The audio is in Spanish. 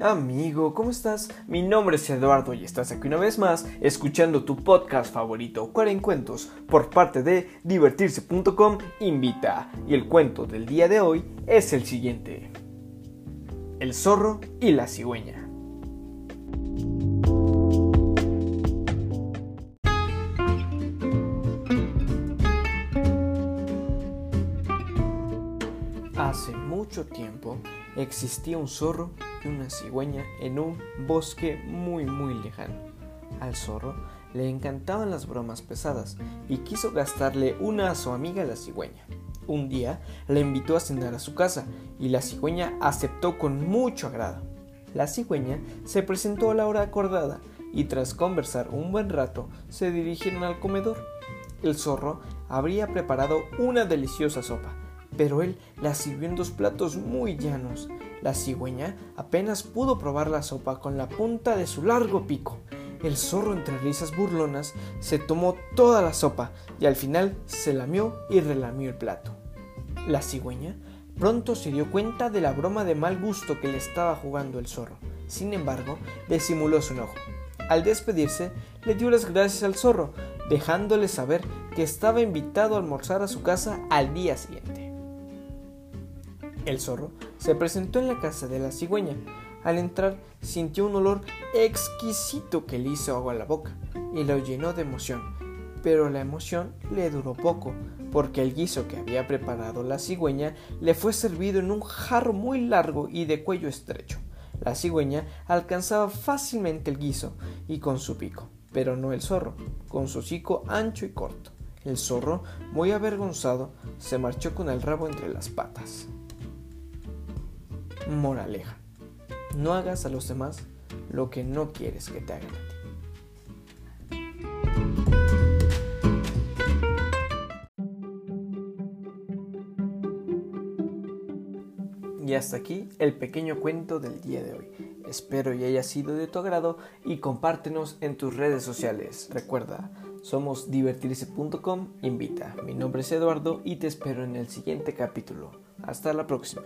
Amigo, ¿cómo estás? Mi nombre es Eduardo y estás aquí una vez más escuchando tu podcast favorito, Cuentos, por parte de divertirse.com Invita. Y el cuento del día de hoy es el siguiente. El zorro y la cigüeña. Hace mucho tiempo existía un zorro y una cigüeña en un bosque muy muy lejano. Al zorro le encantaban las bromas pesadas y quiso gastarle una a su amiga la cigüeña. Un día la invitó a cenar a su casa y la cigüeña aceptó con mucho agrado. La cigüeña se presentó a la hora acordada y tras conversar un buen rato se dirigieron al comedor. El zorro habría preparado una deliciosa sopa, pero él la sirvió en dos platos muy llanos la cigüeña apenas pudo probar la sopa con la punta de su largo pico. El zorro, entre risas burlonas, se tomó toda la sopa y al final se lamió y relamió el plato. La cigüeña pronto se dio cuenta de la broma de mal gusto que le estaba jugando el zorro. Sin embargo, disimuló su enojo. Al despedirse, le dio las gracias al zorro, dejándole saber que estaba invitado a almorzar a su casa al día siguiente. El zorro se presentó en la casa de la cigüeña. Al entrar sintió un olor exquisito que le hizo agua a la boca y lo llenó de emoción. Pero la emoción le duró poco, porque el guiso que había preparado la cigüeña le fue servido en un jarro muy largo y de cuello estrecho. La cigüeña alcanzaba fácilmente el guiso y con su pico, pero no el zorro, con su hocico ancho y corto. El zorro, muy avergonzado, se marchó con el rabo entre las patas. Moraleja. No hagas a los demás lo que no quieres que te hagan a ti. Y hasta aquí el pequeño cuento del día de hoy. Espero y haya sido de tu agrado y compártenos en tus redes sociales. Recuerda, somos divertirse.com invita. Mi nombre es Eduardo y te espero en el siguiente capítulo. Hasta la próxima.